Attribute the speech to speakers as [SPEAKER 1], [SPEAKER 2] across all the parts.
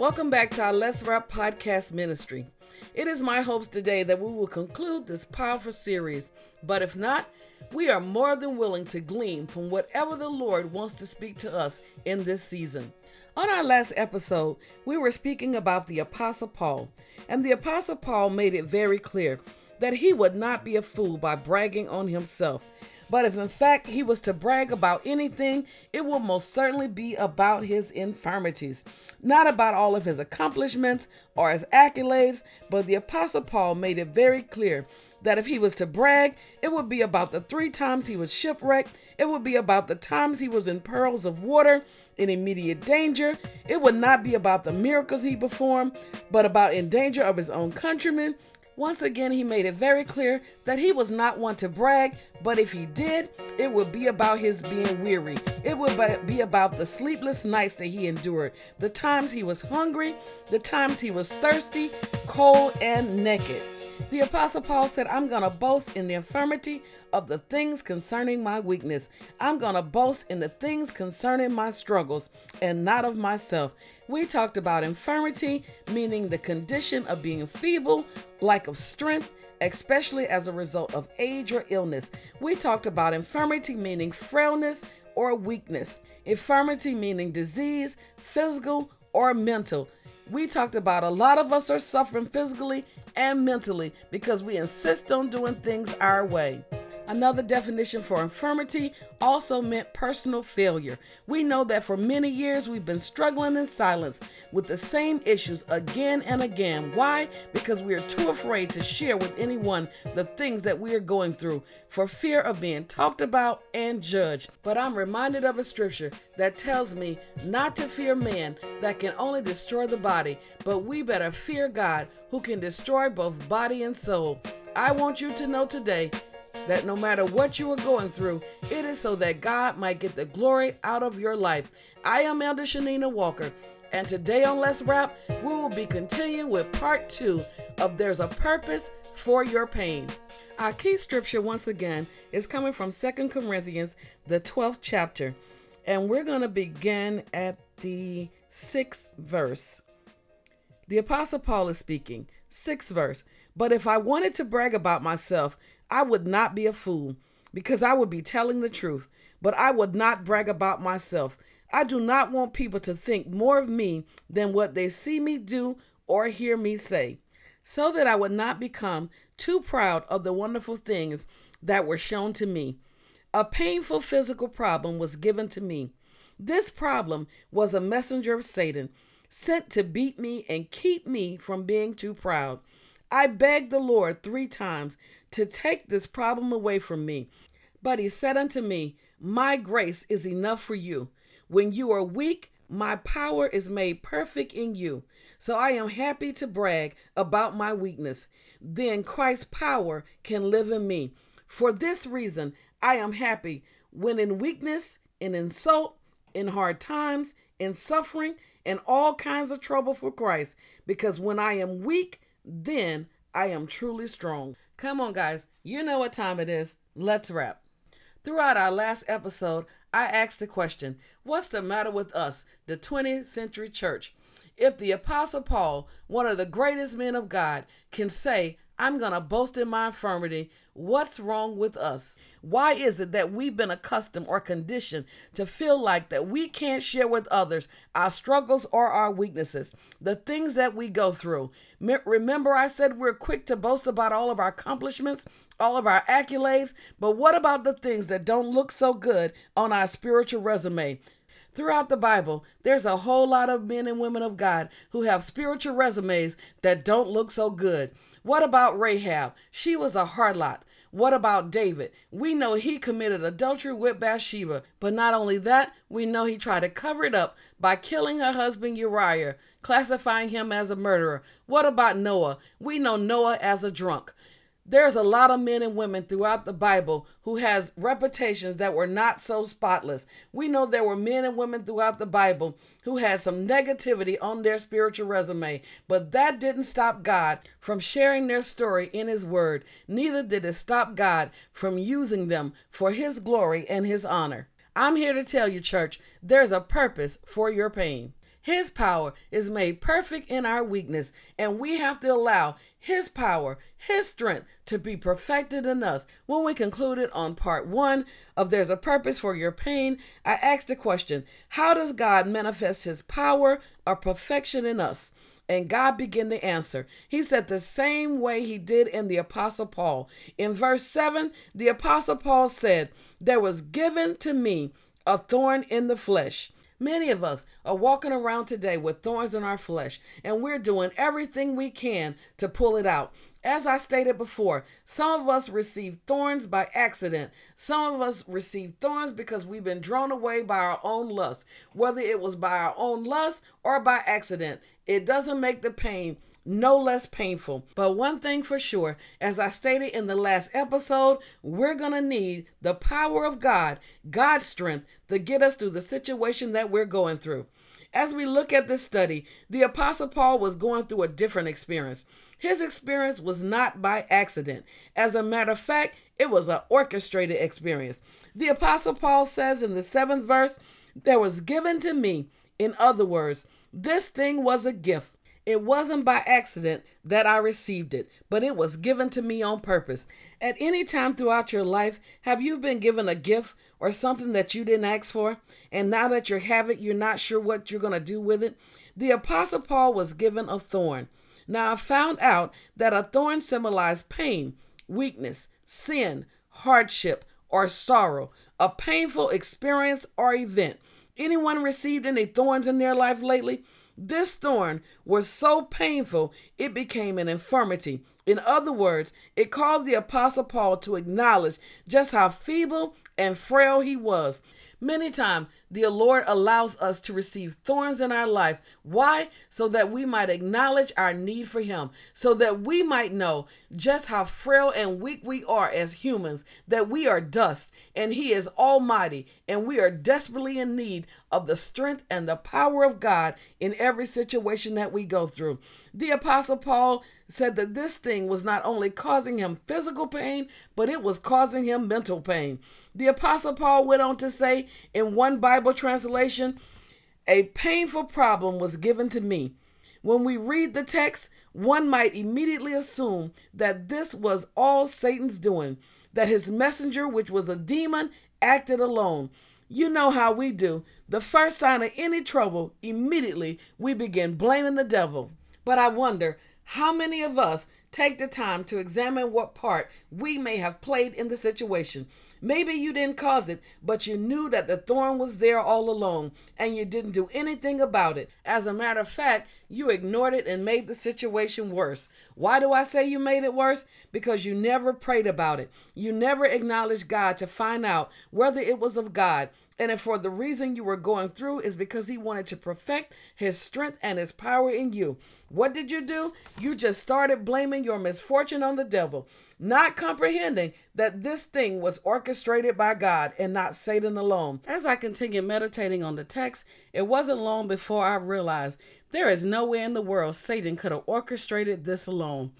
[SPEAKER 1] Welcome back to our Let's Rap podcast ministry. It is my hopes today that we will conclude this powerful series, but if not, we are more than willing to glean from whatever the Lord wants to speak to us in this season. On our last episode, we were speaking about the Apostle Paul, and the Apostle Paul made it very clear that he would not be a fool by bragging on himself. But if in fact he was to brag about anything, it will most certainly be about his infirmities. Not about all of his accomplishments or his accolades, but the Apostle Paul made it very clear that if he was to brag, it would be about the three times he was shipwrecked, it would be about the times he was in pearls of water, in immediate danger. It would not be about the miracles he performed, but about in danger of his own countrymen once again, he made it very clear that he was not one to brag, but if he did, it would be about his being weary. It would be about the sleepless nights that he endured, the times he was hungry, the times he was thirsty, cold, and naked. The Apostle Paul said, I'm going to boast in the infirmity of the things concerning my weakness. I'm going to boast in the things concerning my struggles and not of myself. We talked about infirmity, meaning the condition of being feeble, lack of strength, especially as a result of age or illness. We talked about infirmity, meaning frailness or weakness, infirmity, meaning disease, physical or mental. We talked about a lot of us are suffering physically and mentally because we insist on doing things our way. Another definition for infirmity also meant personal failure. We know that for many years we've been struggling in silence with the same issues again and again. Why? Because we are too afraid to share with anyone the things that we are going through for fear of being talked about and judged. But I'm reminded of a scripture that tells me not to fear man that can only destroy the body, but we better fear God who can destroy both body and soul. I want you to know today that no matter what you are going through, it is so that God might get the glory out of your life. I am Elder Shanina Walker, and today on Let's Rap, we will be continuing with part two of There's a Purpose for Your Pain. Our key scripture, once again, is coming from Second Corinthians, the 12th chapter, and we're going to begin at the sixth verse. The Apostle Paul is speaking, sixth verse. But if I wanted to brag about myself, I would not be a fool because I would be telling the truth, but I would not brag about myself. I do not want people to think more of me than what they see me do or hear me say, so that I would not become too proud of the wonderful things that were shown to me. A painful physical problem was given to me. This problem was a messenger of Satan, sent to beat me and keep me from being too proud. I begged the Lord three times to take this problem away from me. But he said unto me, My grace is enough for you. When you are weak, my power is made perfect in you. So I am happy to brag about my weakness. Then Christ's power can live in me. For this reason, I am happy when in weakness, in insult, in hard times, in suffering, in all kinds of trouble for Christ. Because when I am weak, then I am truly strong. Come on, guys. You know what time it is. Let's rap. Throughout our last episode, I asked the question What's the matter with us, the 20th century church? If the Apostle Paul, one of the greatest men of God, can say, I'm going to boast in my infirmity, what's wrong with us? Why is it that we've been accustomed or conditioned to feel like that we can't share with others our struggles or our weaknesses, the things that we go through? Remember, I said we're quick to boast about all of our accomplishments, all of our accolades, but what about the things that don't look so good on our spiritual resume? Throughout the Bible, there's a whole lot of men and women of God who have spiritual resumes that don't look so good. What about Rahab? She was a harlot. What about David? We know he committed adultery with Bathsheba, but not only that, we know he tried to cover it up by killing her husband Uriah, classifying him as a murderer. What about Noah? We know Noah as a drunk. There's a lot of men and women throughout the Bible who has reputations that were not so spotless. We know there were men and women throughout the Bible who had some negativity on their spiritual resume, but that didn't stop God from sharing their story in his word. Neither did it stop God from using them for his glory and his honor. I'm here to tell you, church, there's a purpose for your pain. His power is made perfect in our weakness, and we have to allow His power, His strength to be perfected in us. When we concluded on part one of There's a Purpose for Your Pain, I asked the question How does God manifest His power or perfection in us? And God began to answer. He said the same way he did in the Apostle Paul. In verse 7, the Apostle Paul said, There was given to me a thorn in the flesh Many of us are walking around today with thorns in our flesh, and we're doing everything we can to pull it out. As I stated before, some of us receive thorns by accident. Some of us receive thorns because we've been drawn away by our own lust, whether it was by our own lust or by accident. It doesn't make the pain no less painful. But one thing for sure, as I stated in the last episode, we're going to need the power of God, God's strength, to get us through the situation that we're going through. As we look at this study, the Apostle Paul was going through a different experience. His experience was not by accident. As a matter of fact, it was an orchestrated experience. The Apostle Paul says in the seventh verse, There was given to me, in other words, this thing was a gift it wasn't by accident that I received it, but it was given to me on purpose. At any time throughout your life, have you been given a gift or something that you didn't ask for? And now that you have it, you're not sure what you're going to do with it? The Apostle Paul was given a thorn. Now I found out that a thorn symbolized pain, weakness, sin, hardship, or sorrow, a painful experience or event. Anyone received any thorns in their life lately? This thorn was so painful, it became an infirmity. In other words, it caused the Apostle Paul to acknowledge just how feeble and frail he was. Many times, the Lord allows us to receive thorns in our life. Why? So that we might acknowledge our need for Him, so that we might know just how frail and weak we are as humans, that we are dust and He is almighty, and we are desperately in need of the strength and the power of God in every situation that we go through. The Apostle Paul said that this thing was not only causing him physical pain, but it was causing him mental pain. The Apostle Paul went on to say in one Bible translation, a painful problem was given to me. When we read the text, one might immediately assume that this was all Satan's doing, that his messenger, which was a demon, acted alone. You know how we do. The first sign of any trouble, immediately we begin blaming the devil. But I wonder how many of us take the time to examine what part we may have played in the situation? Maybe you didn't cause it, but you knew that the thorn was there all along and you didn't do anything about it. As a matter of fact, you ignored it and made the situation worse. Why do I say you made it worse? Because you never prayed about it. You never acknowledged God to find out whether it was of God. And if for the reason you were going through is because he wanted to perfect his strength and his power in you. What did you do? You just started blaming your misfortune on the devil, not comprehending that this thing was orchestrated by God and not Satan alone. As I continued meditating on the text, it wasn't long before I realized there is no way in the world Satan could have orchestrated this alone.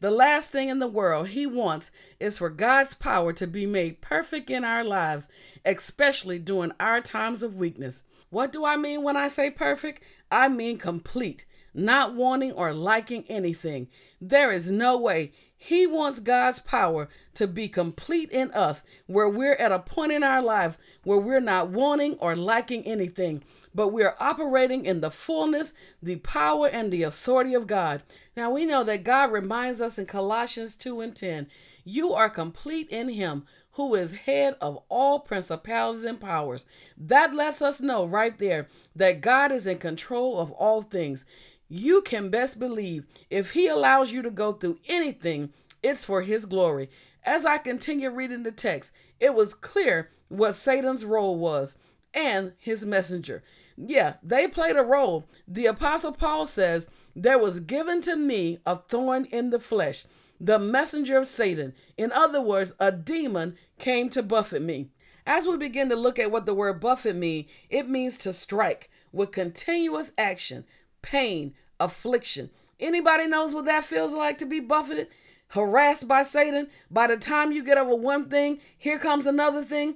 [SPEAKER 1] The last thing in the world he wants is for God's power to be made perfect in our lives, especially during our times of weakness. What do I mean when I say perfect? I mean complete, not wanting or liking anything. There is no way he wants God's power to be complete in us, where we're at a point in our life where we're not wanting or liking anything but we are operating in the fullness, the power, and the authority of God. Now we know that God reminds us in Colossians 2 and 10 you are complete in Him who is head of all principalities and powers. That lets us know right there that God is in control of all things. You can best believe if He allows you to go through anything, it's for His glory. As I continue reading the text, it was clear what Satan's role was and his messenger. Yeah, they played a role. The Apostle Paul says, There was given to me a thorn in the flesh, the messenger of Satan. In other words, a demon came to buffet me. As we begin to look at what the word buffet means, it means to strike with continuous action, pain, affliction. Anybody knows what that feels like to be buffeted, harassed by Satan? By the time you get over one thing, here comes another thing.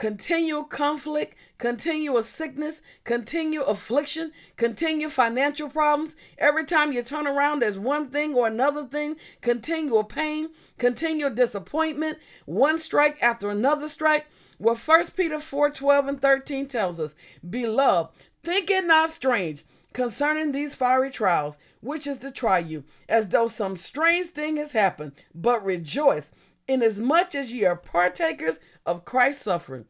[SPEAKER 1] Continual conflict, continual sickness, continual affliction, continual financial problems. Every time you turn around, there's one thing or another thing, continual pain, continual disappointment, one strike after another strike. Well, 1 Peter 4 12 and 13 tells us, Beloved, think it not strange concerning these fiery trials, which is to try you, as though some strange thing has happened, but rejoice, inasmuch as ye are partakers of Christ's suffering,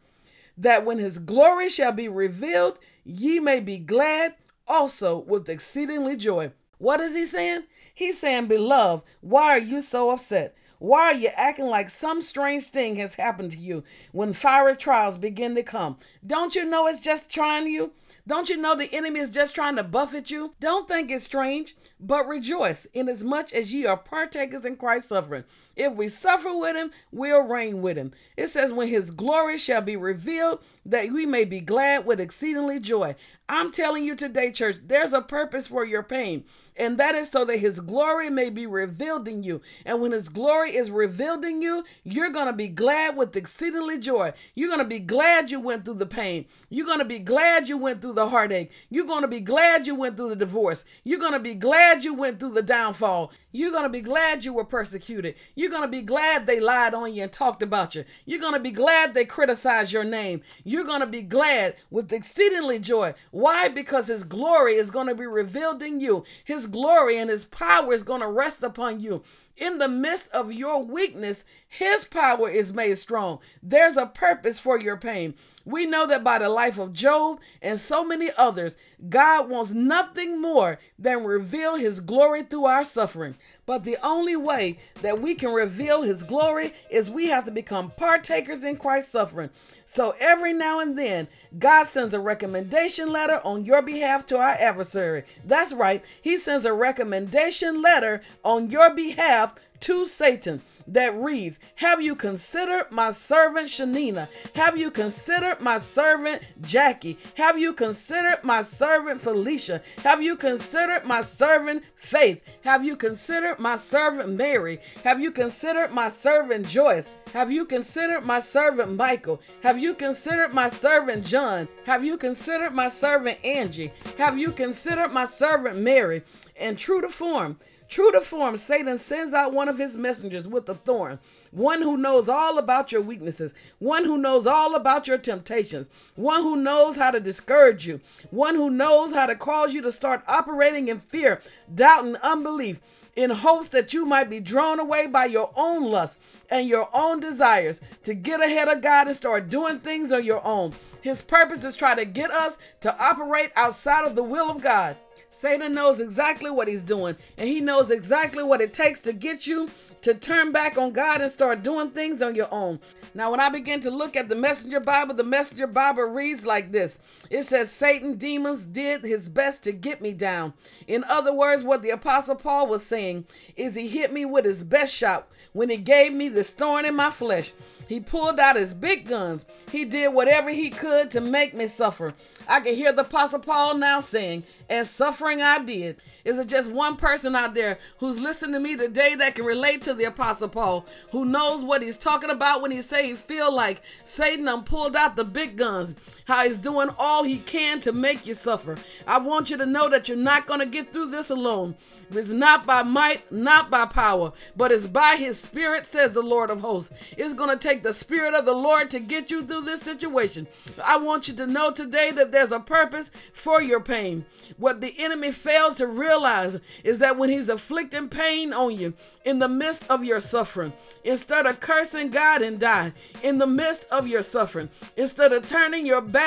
[SPEAKER 1] that when his glory shall be revealed, ye may be glad also with exceedingly joy. What is he saying? He's saying, Beloved, why are you so upset? Why are you acting like some strange thing has happened to you when fiery trials begin to come? Don't you know it's just trying you? Don't you know the enemy is just trying to buffet you? Don't think it's strange, but rejoice inasmuch as ye are partakers in Christ's suffering. If we suffer with him, we'll reign with him. It says, when his glory shall be revealed, that we may be glad with exceedingly joy. I'm telling you today, church, there's a purpose for your pain and that is so that his glory may be revealed in you. And when his glory is revealed in you, you're going to be glad with exceedingly joy. You're going to be glad you went through the pain. You're going to be glad you went through the heartache. You're going to be glad you went through the divorce. You're going to be glad you went through the downfall. You're going to be glad you were persecuted. You're going to be glad they lied on you and talked about you. You're going to be glad they criticized your name. You're going to be glad with exceedingly joy. Why? Because his glory is going to be revealed in you. His glory and his power is going to rest upon you. In the midst of your weakness, his power is made strong. There's a purpose for your pain. We know that by the life of Job and so many others, God wants nothing more than reveal his glory through our suffering. But the only way that we can reveal his glory is we have to become partakers in Christ's suffering. So every now and then, God sends a recommendation letter on your behalf to our adversary. That's right, He sends a recommendation letter on your behalf to Satan that reads, Have you considered my servant Shanina? Have you considered my servant Jackie? Have you considered my servant Felicia? Have you considered my servant Faith? Have you considered my servant Mary? Have you considered my servant Joyce? Have you considered my servant Michael? Have you considered my servant John? Have you considered my servant Angie? Have you considered my servant Mary? And true to form, True to form, Satan sends out one of his messengers with a thorn, one who knows all about your weaknesses, one who knows all about your temptations, one who knows how to discourage you, one who knows how to cause you to start operating in fear, doubt, and unbelief in hopes that you might be drawn away by your own lust and your own desires to get ahead of God and start doing things on your own. His purpose is try to get us to operate outside of the will of God. Satan knows exactly what he's doing, and he knows exactly what it takes to get you to turn back on God and start doing things on your own. Now, when I begin to look at the Messenger Bible, the Messenger Bible reads like this it says, Satan, demons did his best to get me down. In other words, what the Apostle Paul was saying is he hit me with his best shot when he gave me this thorn in my flesh. He pulled out his big guns. He did whatever he could to make me suffer. I can hear the Apostle Paul now saying, and suffering I did. Is it just one person out there who's listening to me today that can relate to the Apostle Paul, who knows what he's talking about when he say he feel like Satan done pulled out the big guns, how he's doing all he can to make you suffer. I want you to know that you're not going to get through this alone. It's not by might, not by power, but it's by his spirit, says the Lord of hosts. It's going to take the spirit of the Lord to get you through this situation. I want you to know today that there's a purpose for your pain. What the enemy fails to realize is that when he's afflicting pain on you in the midst of your suffering, instead of cursing God and die in the midst of your suffering, instead of turning your back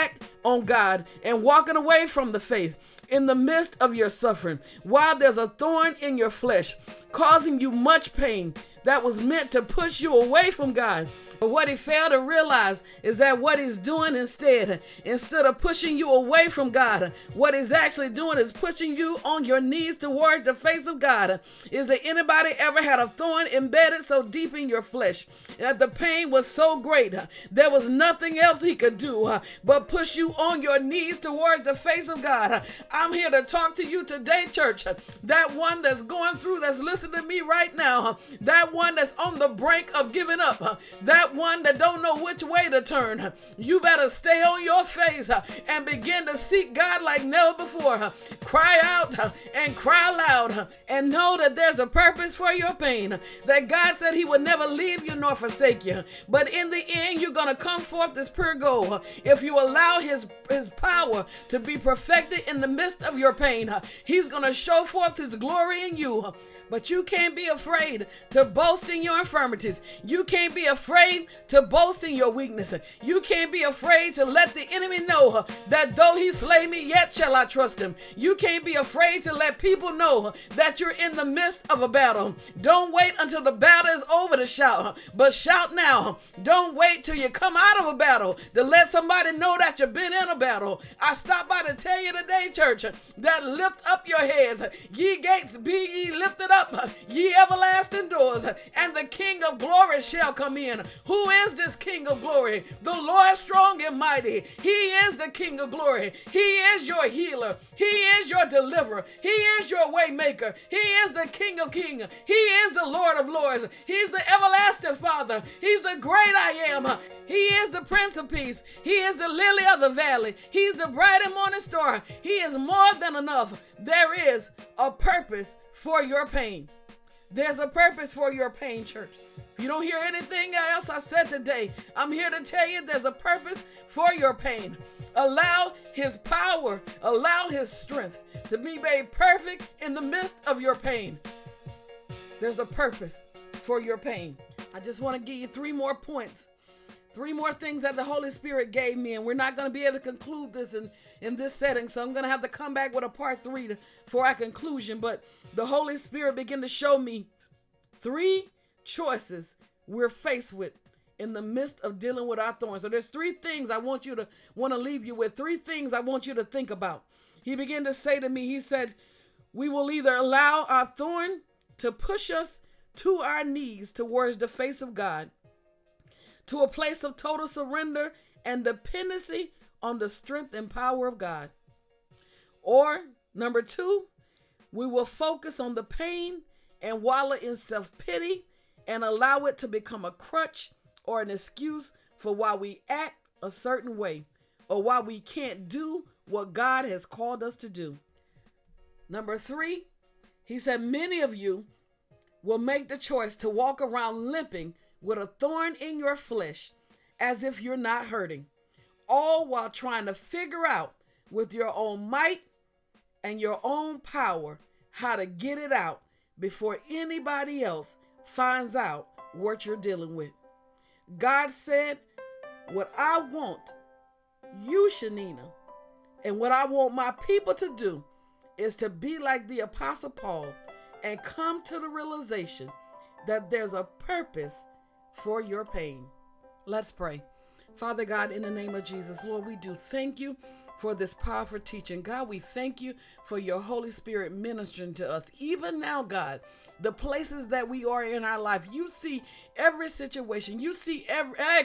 [SPEAKER 1] on God and walking away from the faith, in the midst of your suffering, while there's a thorn in your flesh, causing you much pain that was meant to push you away from God. But what he failed to realize is that what he's doing instead, instead of pushing you away from God, what he's actually doing is pushing you on your knees towards the face of God. Is there anybody ever had a thorn embedded so deep in your flesh that the pain was so great there was nothing else he could do but push you on your knees towards the face of God? I'm here to talk to you today, church. That one that's going through, that's listening to me right now, that one that's on the brink of giving up, that one that don't know which way to turn, you better stay on your face and begin to seek God like never before. Cry out and cry loud and know that there's a purpose for your pain. That God said He would never leave you nor forsake you. But in the end, you're gonna come forth as pure gold if you allow His His power to be perfected in the midst of your pain. He's gonna show forth His glory in you. But you can't be afraid to boast in your infirmities. You can't be afraid to boast in your weakness. You can't be afraid to let the enemy know that though he slay me, yet shall I trust him. You can't be afraid to let people know that you're in the midst of a battle. Don't wait until the battle is over to shout, but shout now. Don't wait till you come out of a battle to let somebody know that you've been in a battle. I stop by to tell you today, church, that lift up your heads. Ye gates, be ye lifted up, ye everlasting doors, and the King of glory shall come in. Who is this King of glory? The Lord strong and mighty. He is the King of glory. He is your healer. He is your deliverer. He is your waymaker. He is the King of kings. He is the Lord of lords. He's the everlasting Father. He's the great I am. He is the Prince of Peace. He is the lily of the valley. He's the bright and morning star. He is more than enough. There is a purpose for your pain. There's a purpose for your pain, church. If you don't hear anything else I said today, I'm here to tell you there's a purpose for your pain. Allow his power, allow his strength to be made perfect in the midst of your pain. There's a purpose for your pain. I just want to give you three more points three more things that the Holy Spirit gave me, and we're not going to be able to conclude this in, in this setting. So I'm going to have to come back with a part three to, for our conclusion. But the Holy Spirit began to show me three choices we're faced with in the midst of dealing with our thorns. So there's three things I want you to want to leave you with. Three things I want you to think about. He began to say to me, he said, we will either allow our thorn to push us to our knees towards the face of God to a place of total surrender and dependency on the strength and power of God. Or, number two, we will focus on the pain and wallow in self pity and allow it to become a crutch or an excuse for why we act a certain way or why we can't do what God has called us to do. Number three, he said, many of you will make the choice to walk around limping with a thorn in your flesh as if you're not hurting, all while trying to figure out with your own might and your own power how to get it out before anybody else finds out what you're dealing with. God said, What I want you, Shanina, and what I want my people to do is to be like the Apostle Paul and come to the realization that there's a purpose for your pain. Let's pray. Father God, in the name of Jesus, Lord, we do thank you for this powerful teaching. God, we thank you for your Holy Spirit ministering to us. Even now, God, the places that we are in our life, you see every situation, you see every eh,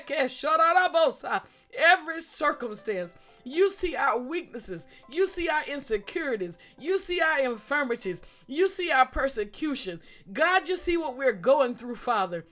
[SPEAKER 1] every circumstance. You see our weaknesses. You see our insecurities. You see our infirmities. You see our persecution. God, you see what we're going through, Father.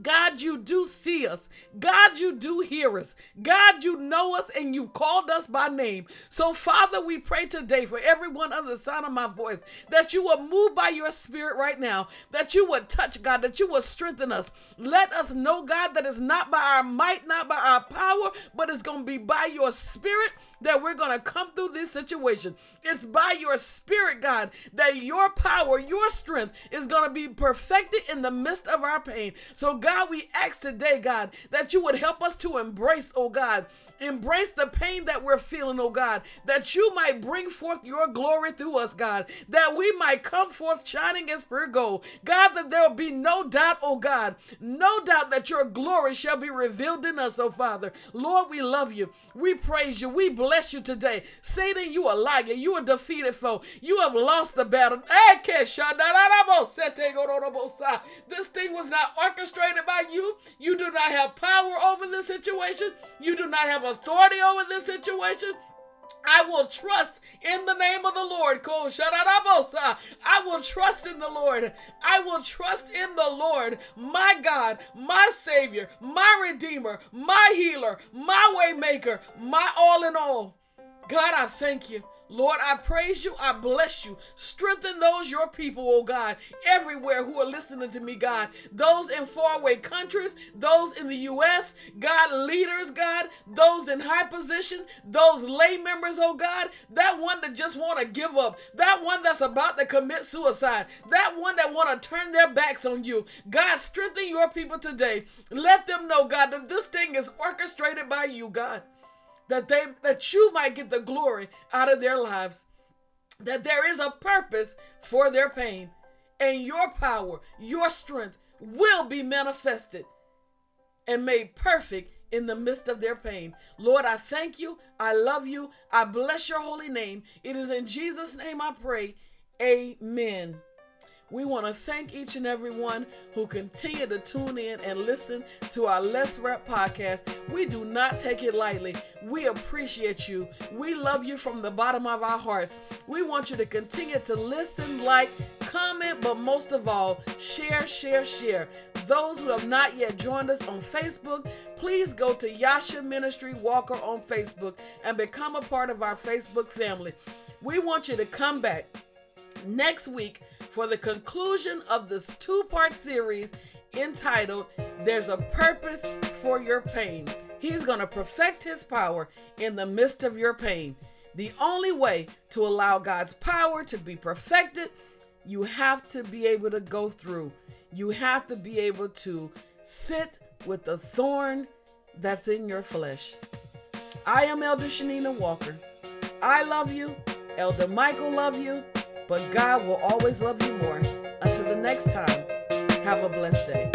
[SPEAKER 1] God, you do see us. God, you do hear us. God, you know us and you called us by name. So, Father, we pray today for everyone under the sound of my voice that you will move by your spirit right now, that you would touch, God, that you will strengthen us. Let us know, God, that it's not by our might, not by our power, but it's going to be by your spirit that we're going to come through this situation. It's by your spirit, God, that your power, your strength is going to be perfected in the midst of our pain. So, God, we ask today, God, that you would help us to embrace, oh God, embrace the pain that we're feeling, oh God, that you might bring forth your glory through us, God, that we might come forth shining as pure gold. God, that there will be no doubt, oh God, no doubt that your glory shall be revealed in us, oh Father. Lord, we love you. We praise you. We bless you today. Satan, you a liar. You a defeated foe. You have lost the battle. This thing was not orchestrated by you. You do not have power over this situation. You do not have authority over this situation. I will trust in the name of the Lord. I will trust in the Lord. I will trust in the Lord, my God, my Savior, my Redeemer, my healer, my waymaker, my all in all. God, I thank you. Lord, I praise you. I bless you. Strengthen those your people, oh God, everywhere who are listening to me, God. Those in faraway countries, those in the U.S., God, leaders, God, those in high position, those lay members, oh God, that one that just want to give up, that one that's about to commit suicide, that one that want to turn their backs on you. God, strengthen your people today. Let them know, God, that this thing is orchestrated by you, God that they that you might get the glory out of their lives that there is a purpose for their pain and your power your strength will be manifested and made perfect in the midst of their pain. Lord, I thank you. I love you. I bless your holy name. It is in Jesus' name I pray. Amen. We want to thank each and every one who continue to tune in and listen to our Let's Rap podcast. We do not take it lightly. We appreciate you. We love you from the bottom of our hearts. We want you to continue to listen, like, comment, but most of all, share, share, share. Those who have not yet joined us on Facebook, please go to Yasha Ministry Walker on Facebook and become a part of our Facebook family. We want you to come back next week for the conclusion of this two part series entitled There's a Purpose for Your Pain. He's going to perfect his power in the midst of your pain. The only way to allow God's power to be perfected, you have to be able to go through. You have to be able to sit with the thorn that's in your flesh. I am Elder Shanina Walker. I love you. Elder Michael love you but God will always love you more. Until the next time, have a blessed day.